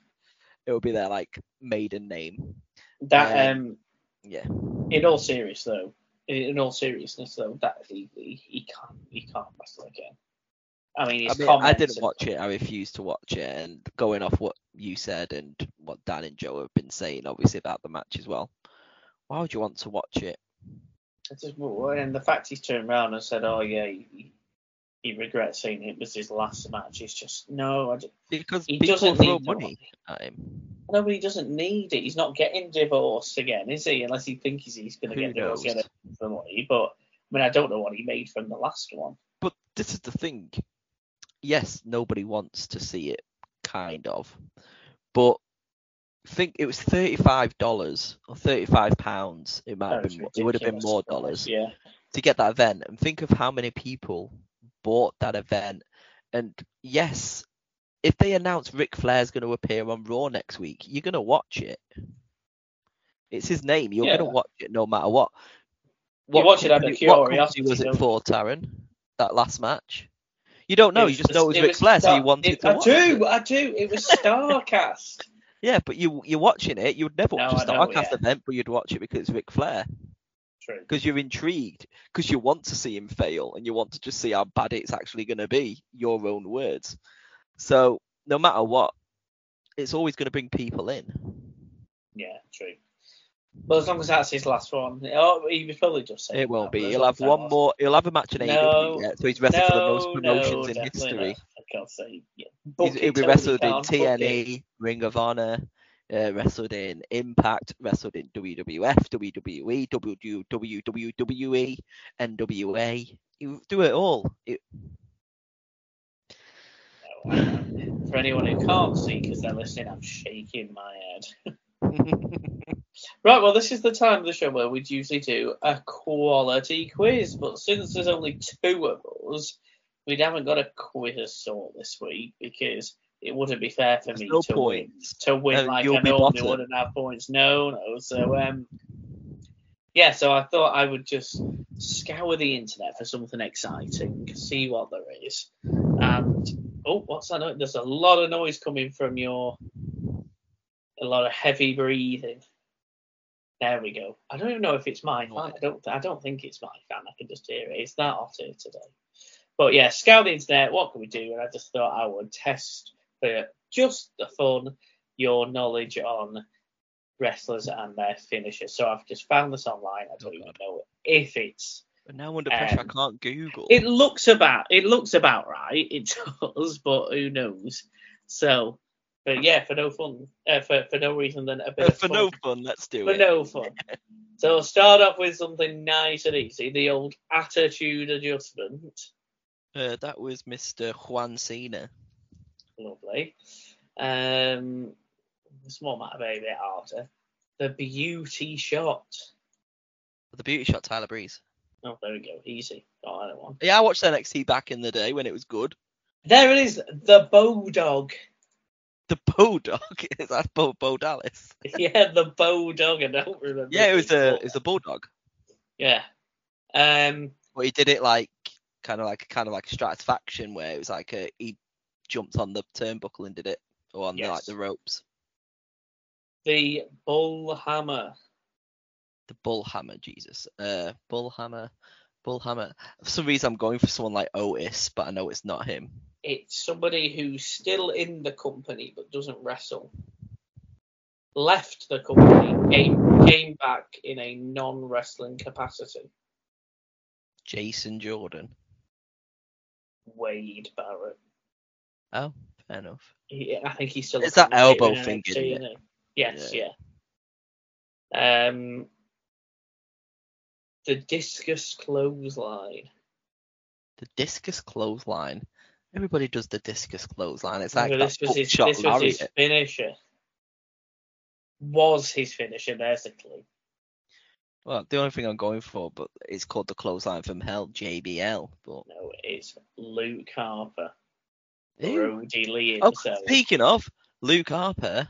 It will be their like maiden name. That Um, um, yeah. in all seriousness though, in all seriousness though, that he, he, he can't he can't wrestle again. I mean, I his mean, I didn't and- watch it. I refused to watch it. And going off what you said and what Dan and Joe have been saying, obviously about the match as well. Why would you want to watch it? It's just, well, and the fact he's turned around and said, "Oh yeah, he, he regrets saying it was his last match." It's just no, I, just, Because he people doesn't throw need money money. at him. No, but he doesn't need it. He's not getting divorced again, is he? Unless he thinks he's going to get divorced knows? get it for money. But I mean, I don't know what he made from the last one. But this is the thing. Yes, nobody wants to see it, kind of. But think it was thirty-five dollars or thirty-five pounds. It might have That been. It would have been more dollars. Yeah, to get that event and think of how many people bought that event. And yes, if they announce Ric Flair's going to appear on Raw next week, you're going to watch it. It's his name. You're going to watch it no matter what. You watch it out of company- what was it for, Taryn? That last match? You don't know. You just know it was it Ric Flair, so you wanted it- to I watch do, it. I do. It was Starcast. Yeah, but you you're watching it. You'd never No, watch a I know, Starcast yeah. event, but you'd watch it because it's Ric Flair. True. because you're intrigued, because you want to see him fail and you want to just see how bad it's actually going to be, your own words. So no matter what, it's always going to bring people in. Yeah, true. Well, as long as that's his last one, he was probably just saying It won't that, be. but as He'll long have as that one was- more. He'll have a match in No, AEW yet, so he's wrestled for the most promotions no, in definitely history. not. I can't say. Yeah. He's, he'll it, be wrestled in Khan, book it. TNA, Ring of Honor, uh, wrestled in Impact, wrestled in WWF, WWE, WWE, NWA. You do it all. It, No, I. For anyone who can't see because they're listening, I'm shaking my head. Right, well, this is the time of the show where we'd usually do a quality quiz, but since there's only two of us, we haven't got a quiz sort this week because it wouldn't be fair for There's me no to win to win Uh, like I normally bottom. wouldn't have points. No, no. So um, yeah. So I thought I would just scour the internet for something exciting, see what there is, and oh, what's that? noise? There's a lot of noise coming from your, a lot of heavy breathing. There we go. I don't even know if it's my fan. I don't. I don't think it's my fan. I can just hear it. It's that hot here today. But yeah, scout the internet. What can we do? And I just thought I would test for just the fun your knowledge on wrestlers and their finishers. So I've just found this online. I don't Oh, even know if it's. But now under pressure, Um, I can't Google. It looks about. It looks about right. It does, but who knows? So, but yeah, for no fun, uh, for for no reason than a bit Uh, for fun. no fun, let's do for it. For no fun. So we'll start off with something nice and easy, the old attitude adjustment. Uh, that was Mr. Juan Cena. Lovely. Um, small matter, bit harder. The beauty shot. The beauty shot, Tyler Breeze. Oh, there we go. Easy. Got that one. Yeah, I watched NXT back in the day when it was good. There it is. The Bodog. The Bulldog. Is that Bo, Bo Dallas? yeah, the Bodog. I don't remember. Yeah, it was a it's it was a bulldog. Yeah. Um. But he did it like kind of like kind of like stratisfaction where it was like a, he jumped on the turnbuckle and did it or on the, like the ropes. The Bull Hammer. The bull hammer, Jesus. Uh, bull hammer, bull hammer. For some reason, I'm going for someone like Otis, but I know it's not him. It's somebody who's still in the company but doesn't wrestle. Left the company, came came back in a non-wrestling capacity. Jason Jordan. Wade Barrett. Oh, fair enough. He, I think he's still. It's that elbow thing, NXT, isn't it? isn't he? Yes, yeah. Um, the discus clothesline. The discus clothesline. Everybody does the discus clothesline. It's like Well, this was his, this was his finisher. Was his finisher basically? Well, the only thing I'm going for, but it's called the clothesline from hell, JBL. But No, it's Luke Harper. Ew. Brodie Lee Oh, himself. speaking of Luke Harper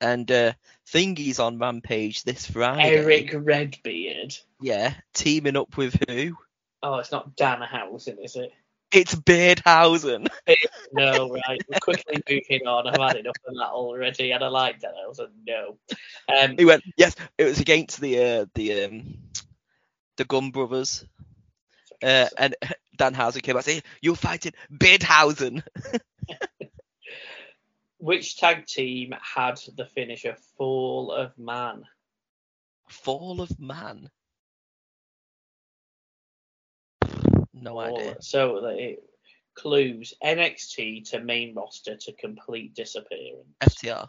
and uh, Thingy's on Rampage this Friday. Eric Redbeard. Yeah, teaming up with who? Oh, it's not Dan Danhausen, is it? It's Beardhausen. No, right. We're quickly moving on. I've had enough of that already, and I like Danhausen. No. Um, He went, yes, it was against the uh, the um, the Gunn Brothers. Uh, and Danhausen came out saying, "You're fighting Beardhausen." Which tag team had the finisher Fall of Man? Fall of Man. No Fall- idea. So the clues NXT to main roster to complete disappearance. FTR.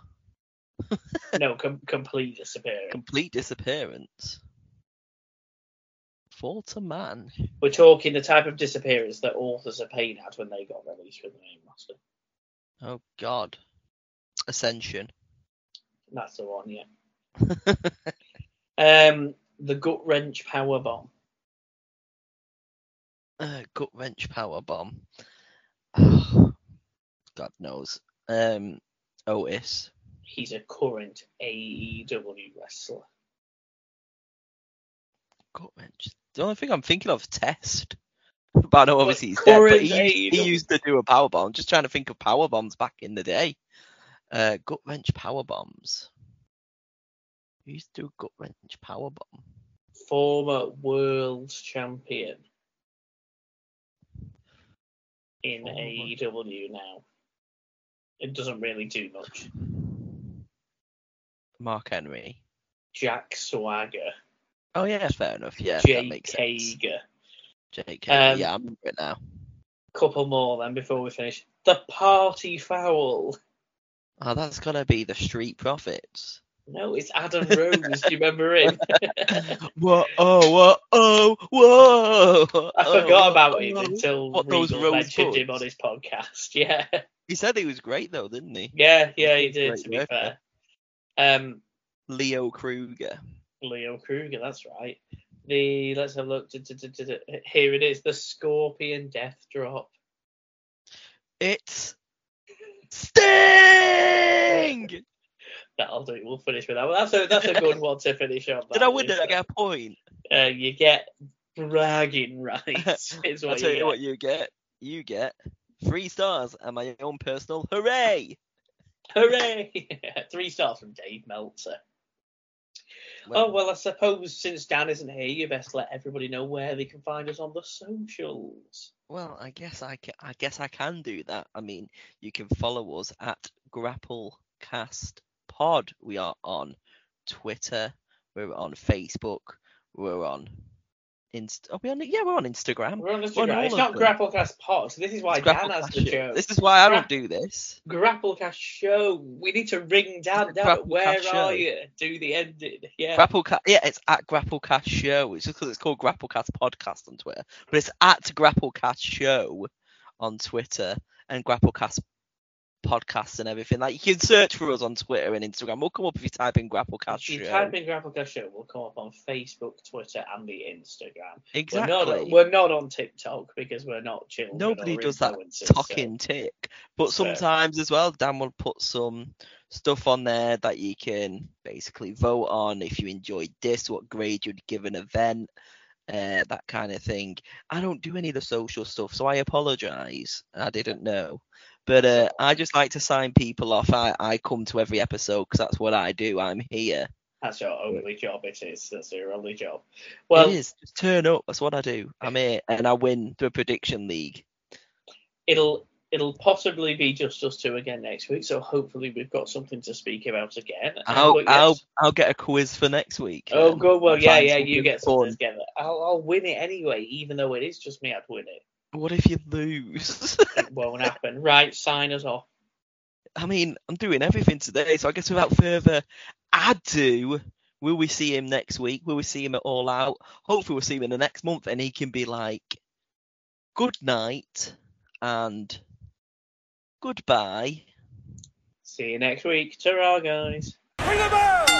no, com- complete disappearance. Complete disappearance. Fall to Man. We're talking the type of disappearance that Authors of Pain had when they got released from the main roster. Oh God. Ascension. That's the one, yeah. Um, the gut wrench power bomb. Uh, gut wrench power bomb. God knows. Um, Otis. He's a current AEW wrestler. Gut wrench. The only thing I'm thinking of is Test. But I know obviously he's dead. But he, he used to do a power bomb. Just trying to think of power bombs back in the day. Uh, gut wrench power bombs. Who used to do gut wrench power bomb? Former world champion in Former- AEW now. It doesn't really do much. Mark Henry. Jack Swagger. Oh yeah, fair enough. Yeah, that Jake makes sense. Hager. Jake Hager. Um, yeah, I remember it now. Couple more then before we finish. The party foul. Oh, that's gotta be the Street Profits. No, it's Adam Rose. Do you remember him? whoa, oh, whoa, oh, whoa. I oh, forgot about him until What, those rose mentioned him on his podcast. Yeah, He said he was great though, didn't he? yeah, yeah, he He's did. To be worker. fair, um, Leo Kruger. Leo Kruger, that's right. The let's have a look. Here it is, the Scorpion Death Drop. It's Sting. That'll do. We'll finish with that. one. that's a that's a good one to finish on. Did I win? Did I get a point? Uh, you get bragging rights. Is I'll what tell you you get. what you get. You get three stars and my own personal hooray. Hooray! Three stars from Dave Meltzer. oh well, I suppose since Dan isn't here, you best let everybody know where they can find us on the socials. Well, I guess I can. I guess I can do that. I mean, you can follow us at Grapplecast Pod. We are on Twitter. We're on Facebook. We're on Inst. Are we on? Yeah, we're on Instagram. We're on We're on Instagram. It's not them. Grapplecast Pod. So this is why It's Dan has the Show. This is why I Gra- don't do this. Grapplecast Show. We need to ring Dan It's down. Grapplecast Where Show. are you? Do the ending. Yeah. Grapplecast. Yeah, it's at Grapplecast Show. It's just because it's called Grapplecast Podcast on Twitter, but it's at Grapplecast Show on Twitter and Grapplecast podcasts and everything. Like you can search for us on Twitter and Instagram. We'll come up if you type in Grapplecast If you type in Grapplecast Show, we'll come up on Facebook, Twitter, and the Instagram. exactly. We're not, we're not on TikTok because we're not children. Nobody does that influencers, so- talking tick. But So- sometimes as well, Dan will put some stuff on there that you can basically vote on if you enjoyed this, what grade you'd give an event, uh, that kind of thing. I don't do any of the social stuff, so I apologise. I didn't know. But uh, I just like to sign people off. I, I come to every episode because that's what I do. I'm here. That's your only job. It is. That's your only job. Well, it is. Just turn up. That's what I do. I'm here and I win the prediction league. it'll it'll possibly be just us two again next week. So hopefully we've got something to speak about again. I'll, yes. I'll I'll get a quiz for next week. Oh, good. Well, yeah, yeah. You get something fun. together. I'll, I'll win it anyway, even though it is just me. I'd win it. What if you lose? It won't happen. Right, sign us off. I mean, I'm doing everything today, so I guess without further ado, will we see him next week? Will we see him at All Out? Hopefully, we'll see him in the next month, and he can be like, good night and goodbye. See you next week. Ta-ra, guys. Ring the bell!